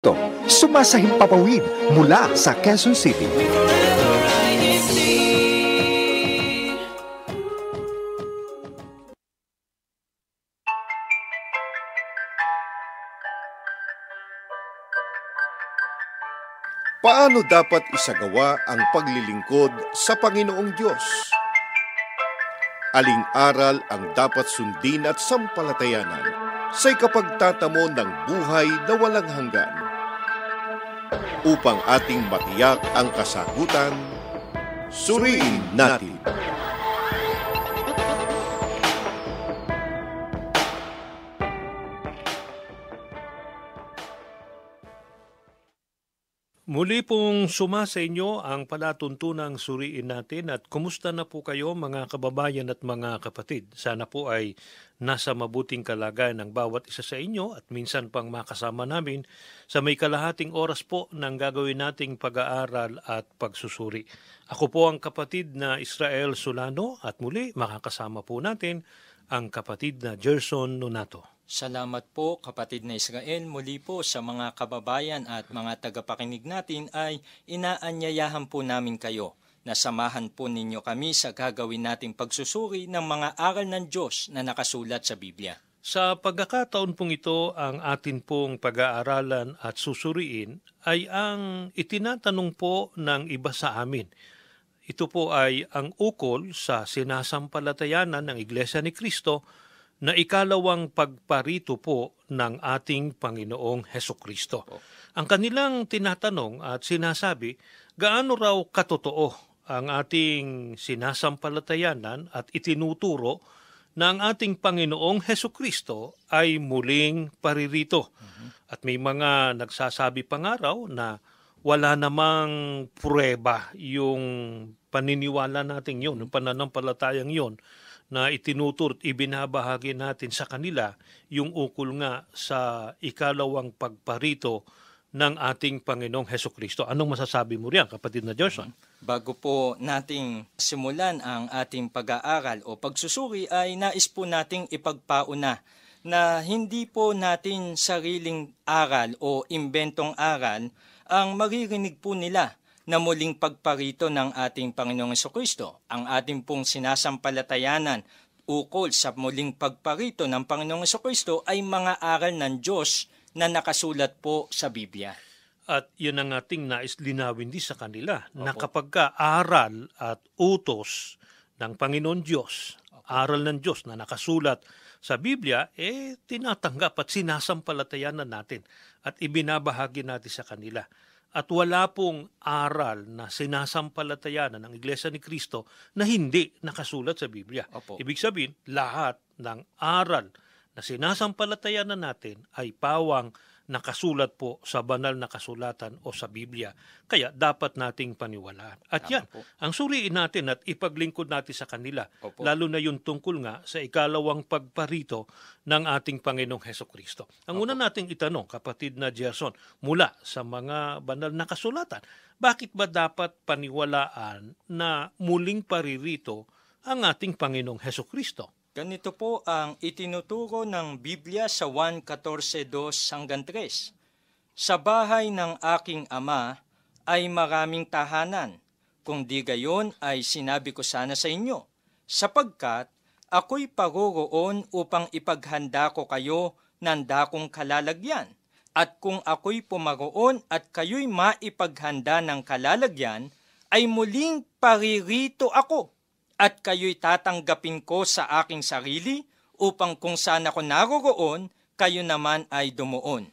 To, sumasahing papawid mula sa Quezon City. Paano dapat isagawa ang paglilingkod sa Panginoong Diyos? Aling aral ang dapat sundin at sampalatayanan sa ikapagtatamo ng buhay na walang hanggan? Upang ating matiyak ang kasagutan, suriin natin. Muli pong suma sa inyo ang palatuntunang suriin natin at kumusta na po kayo mga kababayan at mga kapatid. Sana po ay nasa mabuting kalagayan ng bawat isa sa inyo at minsan pang makasama namin sa may kalahating oras po ng gagawin nating pag-aaral at pagsusuri. Ako po ang kapatid na Israel Solano at muli makakasama po natin ang kapatid na Gerson Nonato. Salamat po kapatid na Israel. Muli po sa mga kababayan at mga tagapakinig natin ay inaanyayahan po namin kayo na samahan po ninyo kami sa gagawin nating pagsusuri ng mga aral ng Diyos na nakasulat sa Biblia. Sa pagkakataon pong ito, ang atin pong pag-aaralan at susuriin ay ang itinatanong po ng iba sa amin. Ito po ay ang ukol sa sinasampalatayanan ng Iglesia ni Kristo na ikalawang pagparito po ng ating Panginoong Heso Kristo. Ang kanilang tinatanong at sinasabi, gaano raw katotoo ang ating sinasampalatayanan at itinuturo na ang ating Panginoong Heso Kristo ay muling paririto. At may mga nagsasabi pa nga raw na wala namang prueba yung paniniwala natin yun, yung pananampalatayang yun na itinutur at ibinabahagi natin sa kanila yung ukol nga sa ikalawang pagparito ng ating Panginoong Heso Kristo. Anong masasabi mo riyan, kapatid na Johnson? Bago po nating simulan ang ating pag-aaral o pagsusuri ay nais po nating ipagpauna na hindi po natin sariling aral o imbentong aral ang maririnig po nila na muling pagparito ng ating Panginoong Kristo. Ang ating pong sinasampalatayanan ukol sa muling pagparito ng Panginoong Kristo ay mga aral ng Diyos na nakasulat po sa Biblia. At yun ang ating nais linawin din sa kanila Opo. na kapag ka aral at utos ng Panginoon Diyos, Opo. aral ng Diyos na nakasulat sa Biblia, eh tinatanggap at sinasampalatayanan natin at ibinabahagi natin sa kanila at wala pong aral na sinasampalatayanan ng Iglesia ni Kristo na hindi nakasulat sa Biblia. Opo. Ibig sabihin, lahat ng aral na sinasampalatayanan natin ay pawang nakasulat po sa banal na kasulatan o sa Biblia. Kaya dapat nating paniwalaan. At Tama yan, po. ang suriin natin at ipaglingkod natin sa kanila, Opo. lalo na yung tungkol nga sa ikalawang pagparito ng ating Panginoong Heso Kristo. Ang Opo. una nating itanong, kapatid na Gerson, mula sa mga banal na kasulatan, bakit ba dapat paniwalaan na muling paririto ang ating Panginoong Heso Kristo? Ganito po ang itinuturo ng Biblia sa 1.14.2 hanggang 3. Sa bahay ng aking ama ay maraming tahanan. Kung di gayon ay sinabi ko sana sa inyo, sapagkat ako'y paroroon upang ipaghanda ko kayo ng dakong kalalagyan. At kung ako'y pumaroon at kayo'y maipaghanda ng kalalagyan, ay muling paririto ako at kayo'y tatanggapin ko sa aking sarili upang kung saan ako naroroon, kayo naman ay dumuon.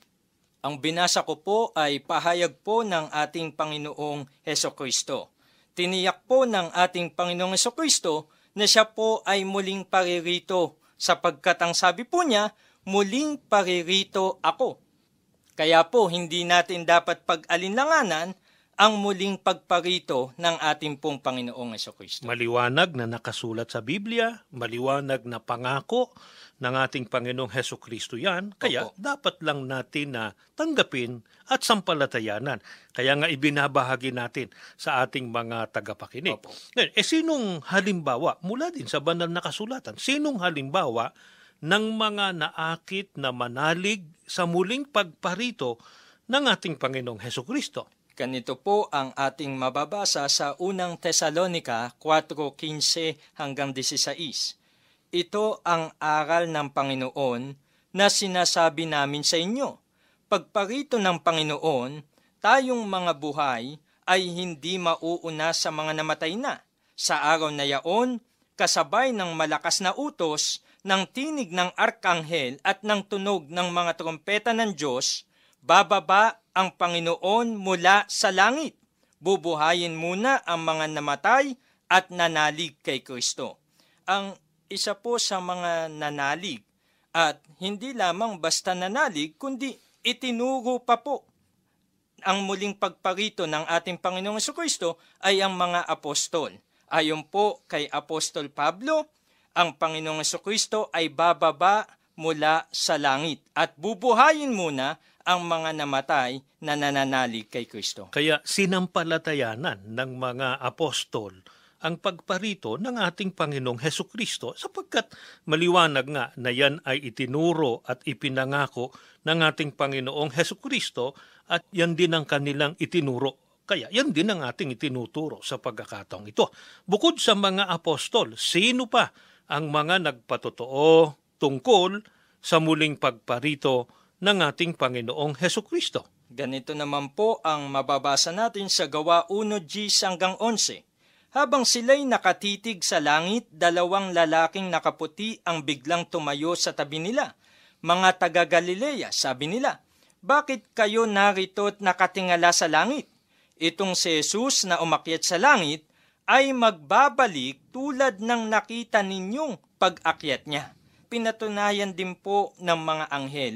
Ang binasa ko po ay pahayag po ng ating Panginoong Heso Kristo. Tiniyak po ng ating Panginoong Heso Kristo na siya po ay muling paririto sapagkat ang sabi po niya, muling paririto ako. Kaya po hindi natin dapat pag-alinlanganan ang muling pagparito ng ating pong Panginoong Kristo. Maliwanag na nakasulat sa Biblia, maliwanag na pangako ng ating Panginoong Heso Kristo yan, kaya Opo. dapat lang natin na tanggapin at sampalatayanan. Kaya nga ibinabahagi natin sa ating mga tagapakinig. Opo. Eh, sinong halimbawa, mula din sa banal na kasulatan, sinong halimbawa ng mga naakit na manalig sa muling pagparito ng ating Panginoong Heso Kristo. Ganito po ang ating mababasa sa unang Tesalonika 4.15 hanggang 16. Ito ang aral ng Panginoon na sinasabi namin sa inyo. Pagparito ng Panginoon, tayong mga buhay ay hindi mauuna sa mga namatay na. Sa araw na yaon, kasabay ng malakas na utos, ng tinig ng arkanghel at ng tunog ng mga trompeta ng Diyos, bababa ang Panginoon mula sa langit. Bubuhayin muna ang mga namatay at nanalig kay Kristo. Ang isa po sa mga nanalig at hindi lamang basta nanalig kundi itinuro pa po ang muling pagparito ng ating Panginoong Kristo ay ang mga apostol. Ayon po kay Apostol Pablo, ang Panginoong Kristo ay bababa mula sa langit at bubuhayin muna ang mga namatay na nananalig kay Kristo. Kaya sinampalatayanan ng mga apostol ang pagparito ng ating Panginoong Heso Kristo sapagkat maliwanag nga na yan ay itinuro at ipinangako ng ating Panginoong Heso Kristo at yan din ang kanilang itinuro. Kaya yan din ang ating itinuturo sa pagkakataong ito. Bukod sa mga apostol, sino pa ang mga nagpatotoo tungkol sa muling pagparito ng ating Panginoong Heso Kristo. Ganito naman po ang mababasa natin sa gawa 1G hanggang 11. Habang sila'y nakatitig sa langit, dalawang lalaking nakaputi ang biglang tumayo sa tabi nila. Mga taga Galilea, sabi nila, bakit kayo narito at nakatingala sa langit? Itong si Jesus na umakyat sa langit ay magbabalik tulad ng nakita ninyong pag-akyat niya. Pinatunayan din po ng mga anghel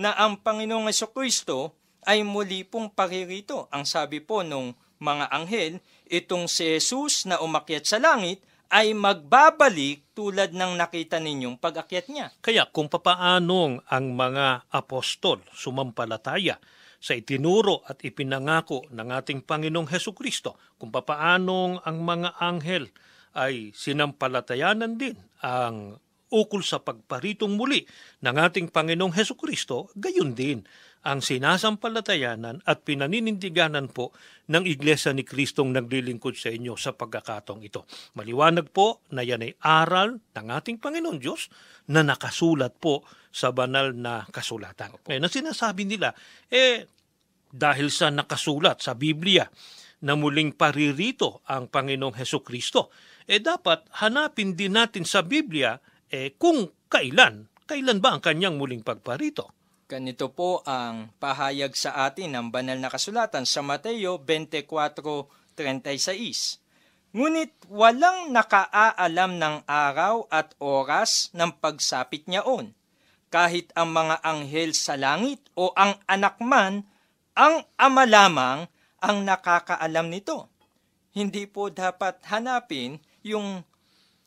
na ang Panginoong Kristo ay muli pong paririto. Ang sabi po nung mga anghel, itong si Jesus na umakyat sa langit ay magbabalik tulad ng nakita ninyong pag-akyat niya. Kaya kung papaanong ang mga apostol sumampalataya sa itinuro at ipinangako ng ating Panginoong Heso Kristo, kung papaanong ang mga anghel ay sinampalatayanan din ang ukol sa pagparitong muli ng ating Panginoong Heso Kristo, gayon din ang sinasampalatayanan at pinaninindiganan po ng Iglesia ni Kristong naglilingkod sa inyo sa pagkakatong ito. Maliwanag po na yan ay aral ng ating Panginoon Diyos na nakasulat po sa banal na kasulatan. Ngayon, ang sinasabi nila, eh, dahil sa nakasulat sa Biblia na muling paririto ang Panginoong Heso Kristo, eh dapat hanapin din natin sa Biblia eh kung kailan, kailan ba ang kanyang muling pagparito? Ganito po ang pahayag sa atin ng banal na kasulatan sa Mateo 24.36. Ngunit walang nakaaalam ng araw at oras ng pagsapit niyaon, kahit ang mga anghel sa langit o ang anak man, ang ama lamang ang nakakaalam nito. Hindi po dapat hanapin yung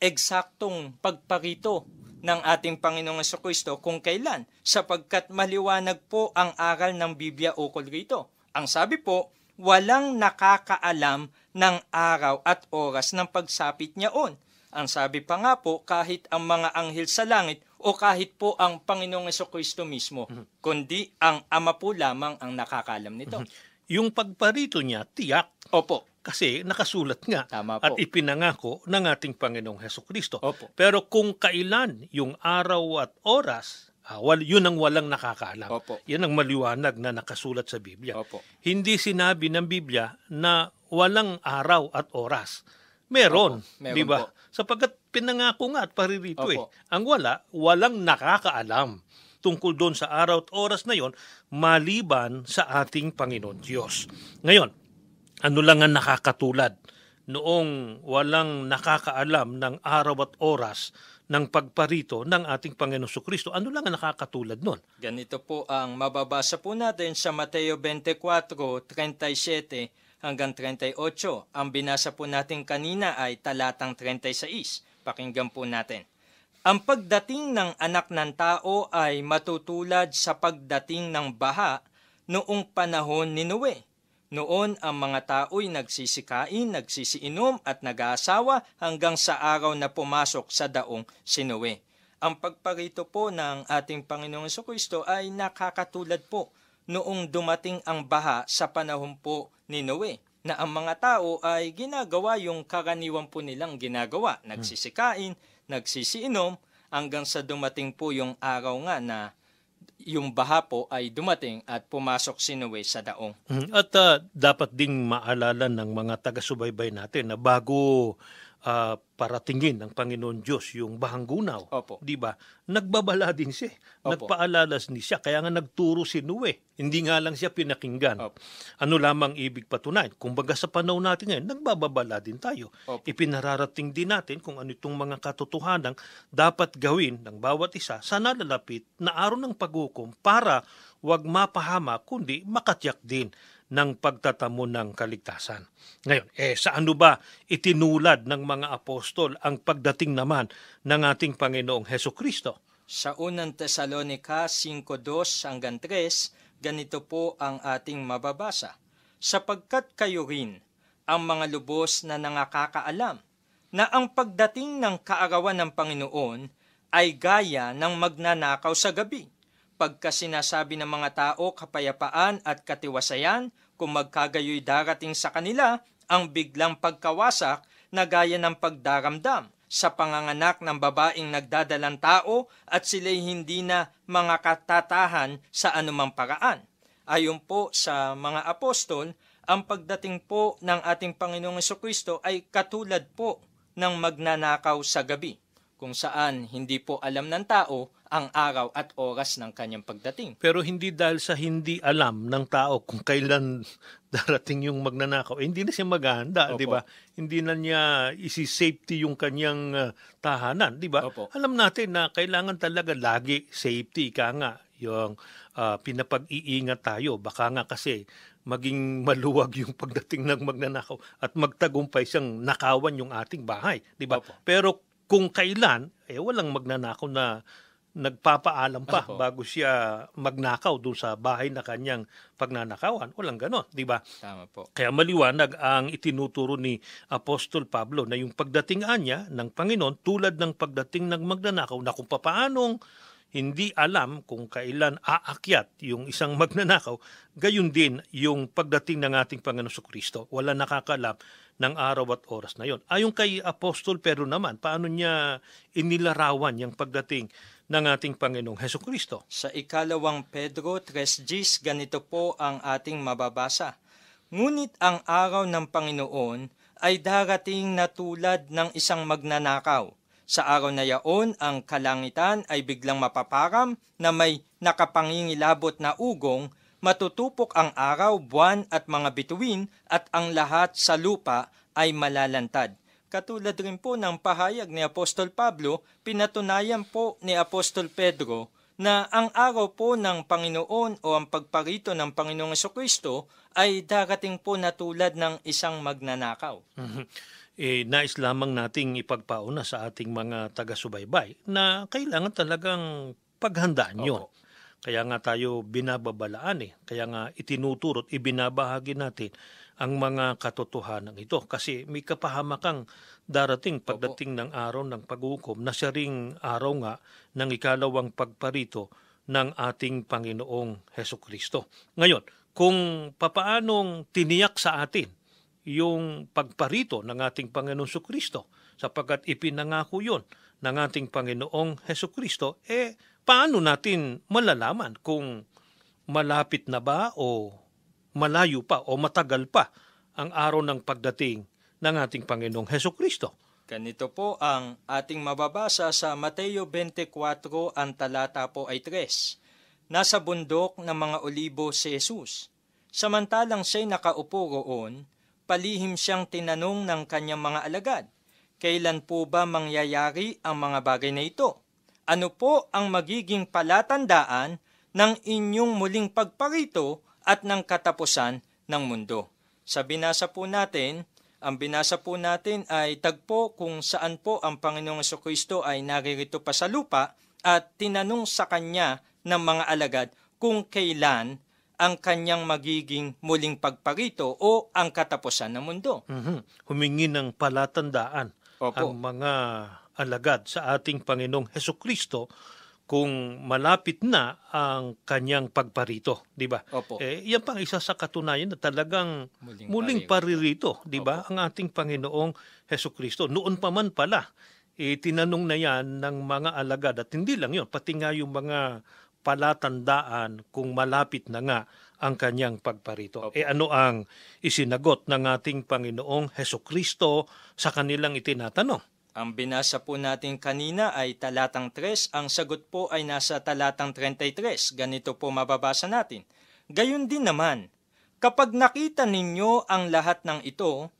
eksaktong pagparito ng ating Panginoong Kristo kung kailan, sapagkat maliwanag po ang aral ng Biblia ukol rito. Ang sabi po, walang nakakaalam ng araw at oras ng pagsapit niyaon. Ang sabi pa nga po, kahit ang mga anghel sa langit o kahit po ang Panginoong Kristo mismo, mm-hmm. kundi ang Ama po lamang ang nakakalam nito. Mm-hmm. Yung pagparito niya, tiyak. Opo. Kasi nakasulat nga Tama po. at ipinangako ng ating Panginoong Heso Kristo. Opo. Pero kung kailan yung araw at oras, ah, wal, yun ang walang nakakaalam. Opo. Yan ang maliwanag na nakasulat sa Biblia. Opo. Hindi sinabi ng Biblia na walang araw at oras. Meron, Opo. Meron di ba? Sapagkat pinangako nga at paririto Opo. eh. Ang wala, walang nakakaalam tungkol doon sa araw at oras na yon maliban sa ating Panginoon Diyos. Ngayon, ano lang ang nakakatulad noong walang nakakaalam ng araw at oras ng pagparito ng ating Panginoon Kristo. Ano lang ang nakakatulad nun? Ganito po ang mababasa po natin sa Mateo 24:37 hanggang 38. Ang binasa po natin kanina ay talatang 36. Pakinggan po natin. Ang pagdating ng anak ng tao ay matutulad sa pagdating ng baha noong panahon ni Noe. Noon ang mga tao'y nagsisikain, nagsisiinom at nag-aasawa hanggang sa araw na pumasok sa daong si Noe. Ang pagparito po ng ating Panginoong Kristo ay nakakatulad po noong dumating ang baha sa panahon po ni Noe na ang mga tao ay ginagawa yung karaniwan po nilang ginagawa. Nagsisikain, nagsisiinom, hanggang sa dumating po yung araw nga na yung baha po ay dumating at pumasok si Noe sa daong. Mm, At ah, dapat ding maalala ng mga taga-subaybay natin na bago ah, paratingin ng Panginoon Diyos yung bahanggunaw, Opo. di ba? Nagbabala din siya. Opo. Nagpaalala ni siya. Kaya nga nagturo si Noe. Hindi nga lang siya pinakinggan. Opo. Ano lamang ibig patunayan? Kumbaga sa panahon natin ngayon, nagbababala din tayo. Opo. Ipinararating din natin kung ano itong mga katotohanang dapat gawin ng bawat isa sa nalalapit na araw ng paghukom para wag mapahama kundi makatyak din ng pagtatamo ng kaligtasan. Ngayon, eh sa ano ba itinulad ng mga apostol ang pagdating naman ng ating Panginoong Heso Kristo? Sa unang Tesalonika 5.2 hanggang 3, ganito po ang ating mababasa. Sapagkat kayo rin ang mga lubos na nangakakaalam na ang pagdating ng kaarawan ng Panginoon ay gaya ng magnanakaw sa gabi. Pagka sinasabi ng mga tao kapayapaan at katiwasayan, kung magkagayoy darating sa kanila ang biglang pagkawasak na gaya ng pagdaramdam sa panganganak ng babaeng nagdadalang tao at sila'y hindi na mga katatahan sa anumang paraan. Ayon po sa mga apostol, ang pagdating po ng ating Panginoong Kristo ay katulad po ng magnanakaw sa gabi, kung saan hindi po alam ng tao ang araw at oras ng kanyang pagdating. Pero hindi dahil sa hindi alam ng tao kung kailan darating yung magnanakaw, eh, hindi na siya maghahanda, di ba? Hindi na niya isi-safety yung kanyang ah, tahanan, di ba? Alam natin na kailangan talaga lagi safety, ka nga, yung ah, pinapag-iingat tayo. Baka nga kasi maging maluwag yung pagdating ng magnanakaw at magtagumpay siyang nakawan yung ating bahay, di ba? Pero kung kailan, eh walang magnanakaw na nagpapaalam pa Opo. bago siya magnakaw doon sa bahay na kanyang pagnanakawan. Walang ganon, di ba? Tama po. Kaya maliwanag ang itinuturo ni Apostol Pablo na yung pagdating niya ng Panginoon tulad ng pagdating ng magnanakaw na kung paanong hindi alam kung kailan aakyat yung isang magnanakaw, gayon din yung pagdating ng ating Panginoon sa Kristo. Wala nakakalam ng araw at oras na yon. Ayon kay Apostol Pedro naman, paano niya inilarawan yung pagdating ng ating Panginoong Heso Kristo? Sa ikalawang Pedro 3.10, ganito po ang ating mababasa. Ngunit ang araw ng Panginoon ay darating na tulad ng isang magnanakaw. Sa araw na yaon, ang kalangitan ay biglang mapaparam na may nakapangingilabot na ugong, matutupok ang araw, buwan at mga bituin at ang lahat sa lupa ay malalantad. Katulad rin po ng pahayag ni Apostol Pablo, pinatunayan po ni Apostol Pedro na ang araw po ng Panginoon o ang pagparito ng Panginoong Kristo ay darating po na tulad ng isang magnanakaw. Mhm. eh, nais lamang nating ipagpauna sa ating mga taga-subaybay na kailangan talagang paghandaan yun. Opo. Kaya nga tayo binababalaan eh. Kaya nga itinuturot, ibinabahagi natin ang mga katotohanan ito. Kasi may kapahamakang darating pagdating ng araw ng paghukom na siya ring araw nga ng ikalawang pagparito ng ating Panginoong Heso Kristo. Ngayon, kung papaanong tiniyak sa atin yung pagparito ng ating Panginoong Heso Kristo sapagkat ipinangako yon ng ating Panginoong Heso Kristo, eh paano natin malalaman kung malapit na ba o malayo pa o matagal pa ang araw ng pagdating ng ating Panginoong Heso Kristo? Ganito po ang ating mababasa sa Mateo 24, ang talata po ay 3. Nasa bundok ng mga olibo si Jesus. Samantalang siya'y nakaupo roon, palihim siyang tinanong ng kanyang mga alagad, Kailan po ba mangyayari ang mga bagay na ito? Ano po ang magiging palatandaan ng inyong muling pagparito at ng katapusan ng mundo? Sa binasa po natin, ang binasa po natin ay tagpo kung saan po ang Panginoong Kristo ay naririto pa sa lupa at tinanong sa kanya ng mga alagad kung kailan ang kanyang magiging muling pagparito o ang katapusan ng mundo. Mhm. Humingi ng palatandaan Opo. ang mga alagad sa ating Panginoong Heso Kristo kung malapit na ang kanyang pagparito, di ba? Opo. Eh, yan pang isa sa katunayan na talagang Muling muling paririto. di ba? Ang ating Panginoong Heso Kristo. Noon pa man pala, eh, tinanong na yan ng mga alagad at hindi lang yun, pati nga yung mga palatandaan kung malapit na nga ang kanyang pagparito. Opo. Eh ano ang isinagot ng ating Panginoong Heso Kristo sa kanilang itinatanong? Ang binasa po natin kanina ay talatang 3, ang sagot po ay nasa talatang 33. Ganito po mababasa natin. Gayon din naman, kapag nakita ninyo ang lahat ng ito,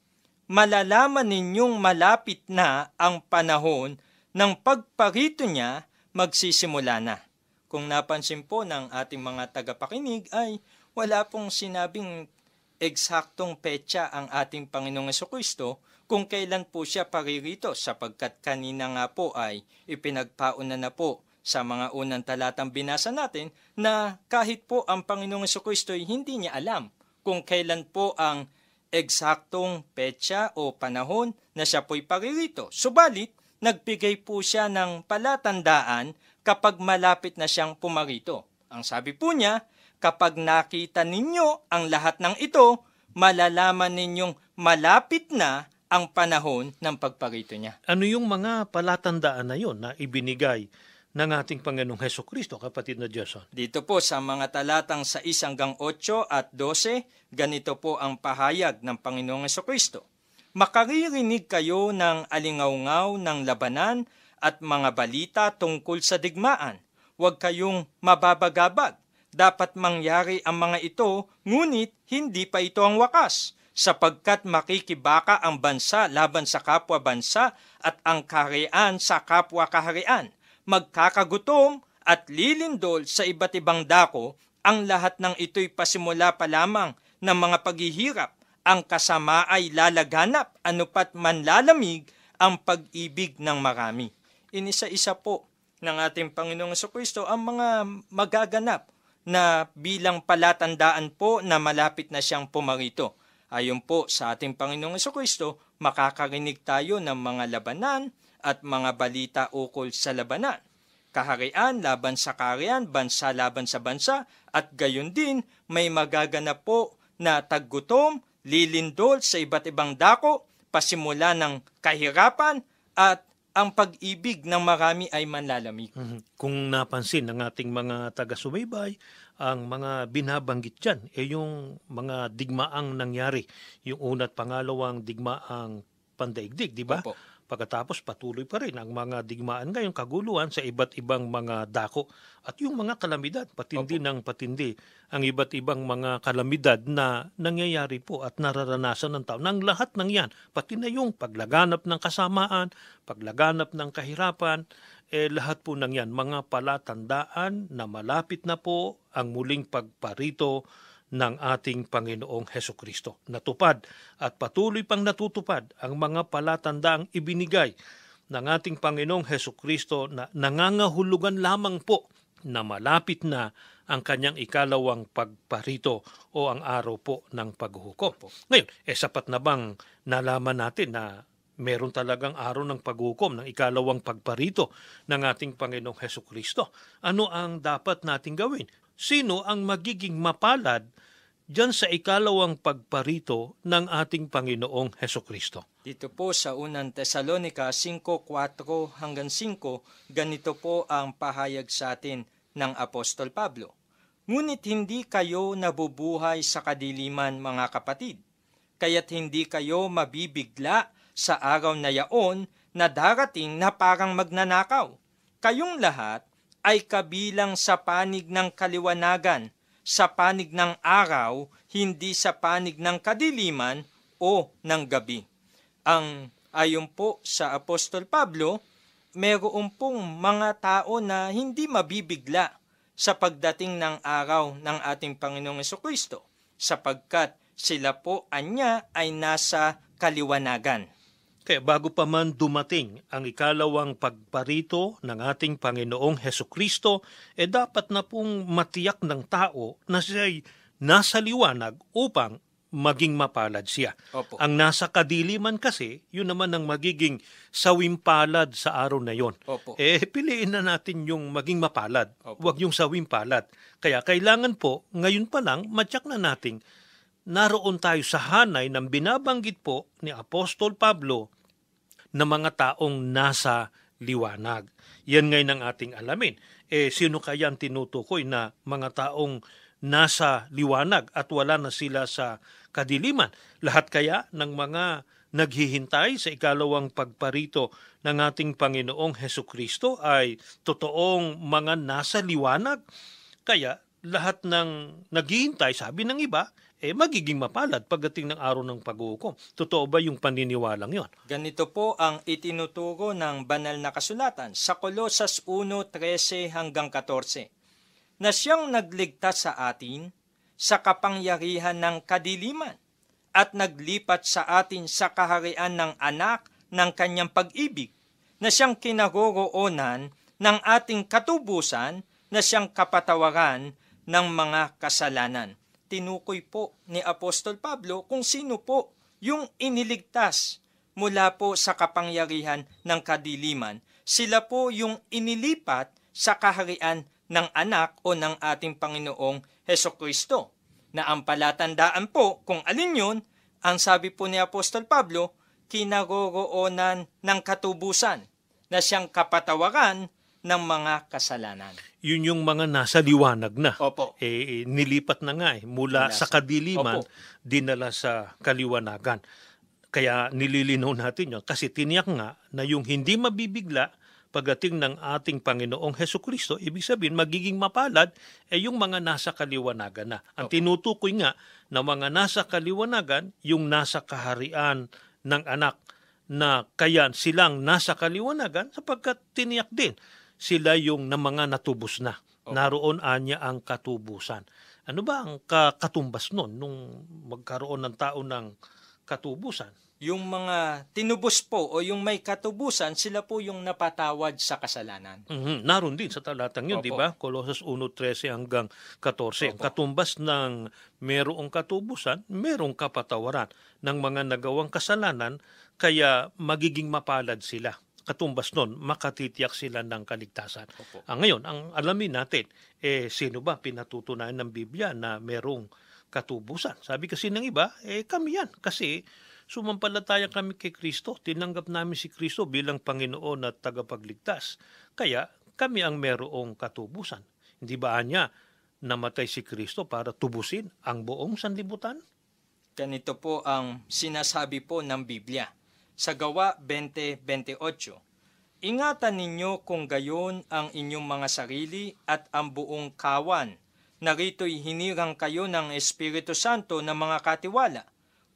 malalaman ninyong malapit na ang panahon ng pagparito niya magsisimula na. Kung napansin po ng ating mga tagapakinig ay wala pong sinabing eksaktong petsa ang ating Panginoong Kristo kung kailan po siya paririto sapagkat kanina nga po ay ipinagpauna na po sa mga unang talatang binasa natin na kahit po ang Panginoong Kristo ay hindi niya alam kung kailan po ang eksaktong petsa o panahon na siya po'y paririto. Subalit, nagbigay po siya ng palatandaan kapag malapit na siyang pumarito. Ang sabi po niya, kapag nakita ninyo ang lahat ng ito, malalaman ninyong malapit na ang panahon ng pagparito niya. Ano yung mga palatandaan na yon na ibinigay ng ating Panginoong Heso Kristo, kapatid na Jason? Dito po sa mga talatang 6 hanggang 8 at 12, ganito po ang pahayag ng Panginoong Kristo. Makaririnig kayo ng alingaungaw ng labanan at mga balita tungkol sa digmaan. Huwag kayong mababagabag. Dapat mangyari ang mga ito, ngunit hindi pa ito ang wakas, sapagkat makikibaka ang bansa laban sa kapwa bansa at ang kaharian sa kapwa kaharian. Magkakagutom at lilindol sa iba't ibang dako, ang lahat ng ito'y pasimula pa lamang ng mga paghihirap. Ang kasama ay lalaganap, anupat man lalamig ang pag-ibig ng marami. Inisa-isa po ng ating Panginoong Kristo ang mga magaganap na bilang palatandaan po na malapit na siyang pumarito. Ayon po sa ating Panginoong Kristo, makakarinig tayo ng mga labanan at mga balita ukol sa labanan. Kaharian laban sa kaharian, bansa laban sa bansa, at gayon din may magaganap po na taggutom, lilindol sa iba't ibang dako, pasimula ng kahirapan at ang pag-ibig ng marami ay manlalamig. Mhm. Kung napansin ng ating mga taga-subaybay, ang mga binabanggit dyan, eh yung mga digmaang nangyari. Yung una't pangalawang digmaang pandaigdig, di ba? Opo. Pagkatapos patuloy pa rin ang mga digmaan ngayon, kaguluhan sa iba't ibang mga dako. At yung mga kalamidad, patindi Opo. ng patindi, ang iba't ibang mga kalamidad na nangyayari po at nararanasan ng tao. Nang lahat ng yan, pati na yung paglaganap ng kasamaan, paglaganap ng kahirapan, eh lahat po ng yan, mga palatandaan na malapit na po ang muling pagparito ng ating Panginoong Heso Kristo. Natupad at patuloy pang natutupad ang mga palatandaang ibinigay ng ating Panginoong Heso Kristo na nangangahulugan lamang po na malapit na ang kanyang ikalawang pagparito o ang araw po ng paghuhukom. Ngayon, eh sapat na bang nalaman natin na meron talagang araw ng paghukom ng ikalawang pagparito ng ating Panginoong Heso Kristo? Ano ang dapat nating gawin? Sino ang magiging mapalad dyan sa ikalawang pagparito ng ating Panginoong Heso Kristo? Dito po sa unang Tesalonika 5.4 hanggang 5, ganito po ang pahayag sa atin ng Apostol Pablo. Ngunit hindi kayo nabubuhay sa kadiliman mga kapatid, kaya't hindi kayo mabibigla sa araw na yaon na darating na parang magnanakaw. Kayong lahat ay kabilang sa panig ng kaliwanagan, sa panig ng araw, hindi sa panig ng kadiliman o ng gabi. Ang ayon po sa Apostol Pablo, mayroon pong mga tao na hindi mabibigla sa pagdating ng araw ng ating Panginoong Kristo sapagkat sila po anya ay nasa kaliwanagan. Kaya bago pa man dumating ang ikalawang pagparito ng ating Panginoong Heso Kristo, eh dapat na pong matiyak ng tao na siya'y nasa liwanag upang maging mapalad siya. Opo. Ang nasa kadiliman kasi, yun naman ang magiging sawimpalad sa araw na yon. Opo. Eh, piliin na natin yung maging mapalad, Opo. huwag yung sawimpalad. Kaya kailangan po, ngayon pa lang, matyak na nating naroon tayo sa hanay ng binabanggit po ni Apostol Pablo na mga taong nasa liwanag. Yan ngayon ang ating alamin. Eh, sino kaya ang tinutukoy na mga taong nasa liwanag at wala na sila sa kadiliman? Lahat kaya ng mga naghihintay sa ikalawang pagparito ng ating Panginoong Heso Kristo ay totoong mga nasa liwanag? Kaya lahat ng naghihintay, sabi ng iba, eh magiging mapalad pagdating ng araw ng paghuhukom. Totoo ba yung paniniwalang yon? Ganito po ang itinuturo ng banal na kasulatan sa Kolosas 1:13 hanggang 14 na siyang nagligtas sa atin sa kapangyarihan ng kadiliman at naglipat sa atin sa kaharian ng anak ng kanyang pag-ibig na siyang kinagoroonan ng ating katubusan na siyang kapatawaran ng mga kasalanan. Tinukoy po ni Apostol Pablo kung sino po yung iniligtas mula po sa kapangyarihan ng kadiliman. Sila po yung inilipat sa kaharian ng anak o ng ating Panginoong Heso Kristo. Na ang palatandaan po kung alin yun, ang sabi po ni Apostol Pablo, kinagoroonan ng katubusan na siyang kapatawaran ng mga kasalanan. Yun yung mga nasa liwanag na. Opo. Eh, eh, nilipat na nga eh. Mula Nasa- sa kadiliman, Opo. dinala sa kaliwanagan. Kaya nililinaw natin yun. Kasi tiniyak nga na yung hindi mabibigla pagdating ng ating Panginoong Heso Kristo, ibig sabihin magiging mapalad ay yung mga nasa kaliwanagan na. Ang tinutukoy nga na mga nasa kaliwanagan, yung nasa kaharian ng anak na kaya silang nasa kaliwanagan sapagkat tiniyak din sila yung na mga natubos na. Naroon anya ang katubusan. Ano ba ang ka- katumbas nun nung magkaroon ng tao ng katubusan? Yung mga tinubos po o yung may katubusan, sila po yung napatawad sa kasalanan. Mhm. Naroon din sa talatang yun, di ba? Colossus 1.13 hanggang 14. Ang Opo. katumbas ng merong katubusan, merong kapatawaran ng mga nagawang kasalanan, kaya magiging mapalad sila. Katumbas nun, makatitiyak sila ng kaligtasan. Opo. Ah, ngayon, ang alamin natin, eh, sino ba pinatutunayan ng Biblia na merong katubusan? Sabi kasi ng iba, eh, kami yan. Kasi sumampalataya kami kay Kristo. Tinanggap namin si Kristo bilang Panginoon at tagapagligtas. Kaya kami ang merong katubusan. Hindi ba anya namatay si Kristo para tubusin ang buong sanlibutan? Ganito po ang sinasabi po ng Biblia sa Gawa 20.28. Ingatan ninyo kung gayon ang inyong mga sarili at ang buong kawan. Narito'y hinirang kayo ng Espiritu Santo ng mga katiwala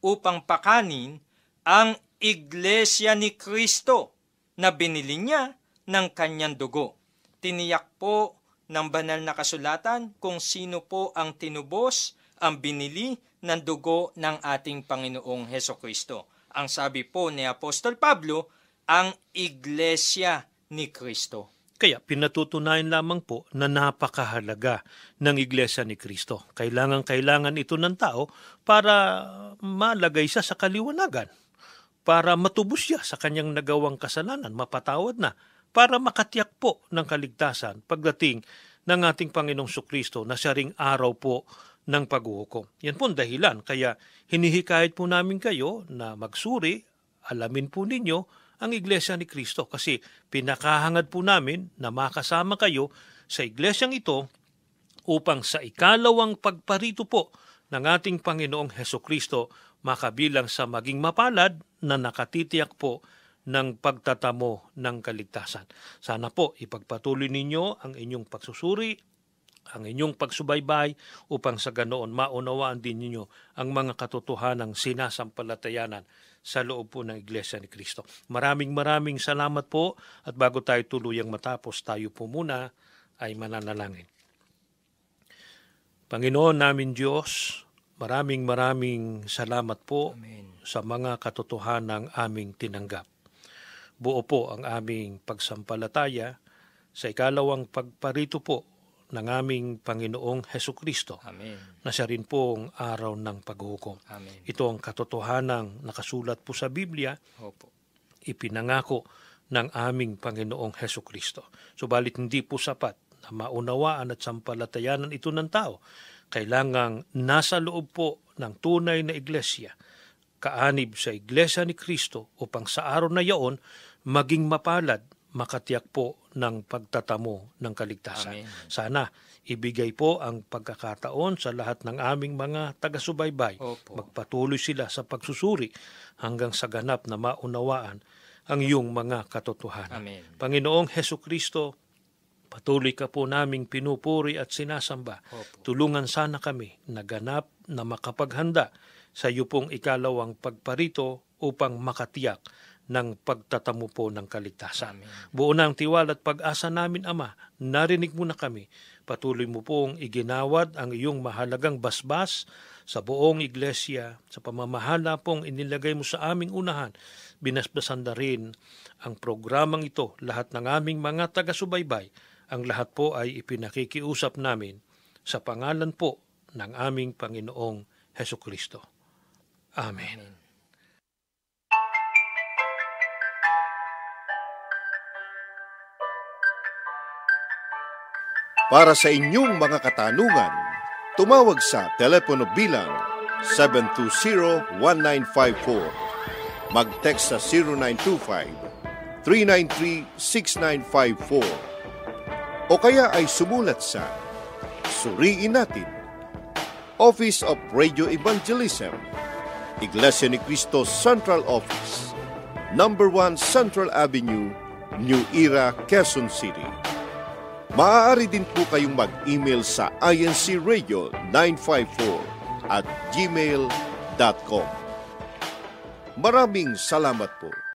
upang pakanin ang Iglesia ni Kristo na binili niya ng kanyang dugo. Tiniyak po ng banal na kasulatan kung sino po ang tinubos, ang binili ng dugo ng ating Panginoong Heso Kristo. Ang sabi po ni Apostol Pablo, ang Iglesia ni Kristo. Kaya pinatutunayan lamang po na napakahalaga ng Iglesia ni Kristo. Kailangan-kailangan ito ng tao para malagay siya sa kaliwanagan. Para matubos siya sa kanyang nagawang kasalanan, mapatawad na. Para makatiyak po ng kaligtasan pagdating ng ating Panginoong Sukristo na siya ring araw po ng paghuhukom. Yan po ang dahilan. Kaya hinihikayat po namin kayo na magsuri, alamin po ninyo ang Iglesia ni Kristo kasi pinakahangad po namin na makasama kayo sa iglesyang ito upang sa ikalawang pagparito po ng ating Panginoong Heso Kristo makabilang sa maging mapalad na nakatitiyak po ng pagtatamo ng kaligtasan. Sana po ipagpatuloy ninyo ang inyong pagsusuri, ang inyong pagsubaybay upang sa ganoon maunawaan din ninyo ang mga katotohanang sinasampalatayanan sa loob po ng Iglesia ni Kristo. Maraming maraming salamat po at bago tayo tuluyang matapos, tayo po muna ay mananalangin. Panginoon namin Diyos, maraming maraming salamat po Amen. sa mga katotohanang aming tinanggap. Buo po ang aming pagsampalataya sa ikalawang pagparito po ng aming Panginoong Heso Kristo Amen. na siya rin po ang araw ng paghuhukom. Amen. Ito ang katotohanang nakasulat po sa Biblia, Opo. ipinangako ng aming Panginoong Heso Kristo. Subalit hindi po sapat na maunawaan at sampalatayanan ito ng tao. Kailangang nasa loob po ng tunay na iglesia, kaanib sa iglesia ni Kristo upang sa araw na yaon maging mapalad, makatiyak po ng pagtatamo ng kaligtasan. Amen. Sana ibigay po ang pagkakataon sa lahat ng aming mga taga-subaybay. Opo. Magpatuloy sila sa pagsusuri hanggang sa ganap na maunawaan ang iyong mga katotohanan. Amen. Panginoong Heso Kristo, patuloy ka po naming pinupuri at sinasamba. Opo. Tulungan sana kami na ganap na makapaghanda sa iyo pong ikalawang pagparito upang makatiyak ng pagtatamo po ng kaligtasan. Amen. Buo na ang tiwala at pag-asa namin, Ama. Narinig mo na kami. Patuloy mo pong iginawad ang iyong mahalagang basbas sa buong iglesia, sa pamamahala pong inilagay mo sa aming unahan. Binasbasan na rin ang programang ito, lahat ng aming mga taga-subaybay. Ang lahat po ay ipinakikiusap namin sa pangalan po ng aming Panginoong Heso Kristo. Amen. Amen. Para sa inyong mga katanungan, tumawag sa telepono bilang 720-1954. Mag-text sa 0925-393-6954. O kaya ay sumulat sa Suriin Natin, Office of Radio Evangelism, Iglesia ni Cristo Central Office, Number 1 Central Avenue, New Era, Quezon City. Maaari din po kayong mag-email sa incradio954 at gmail.com. Maraming salamat po.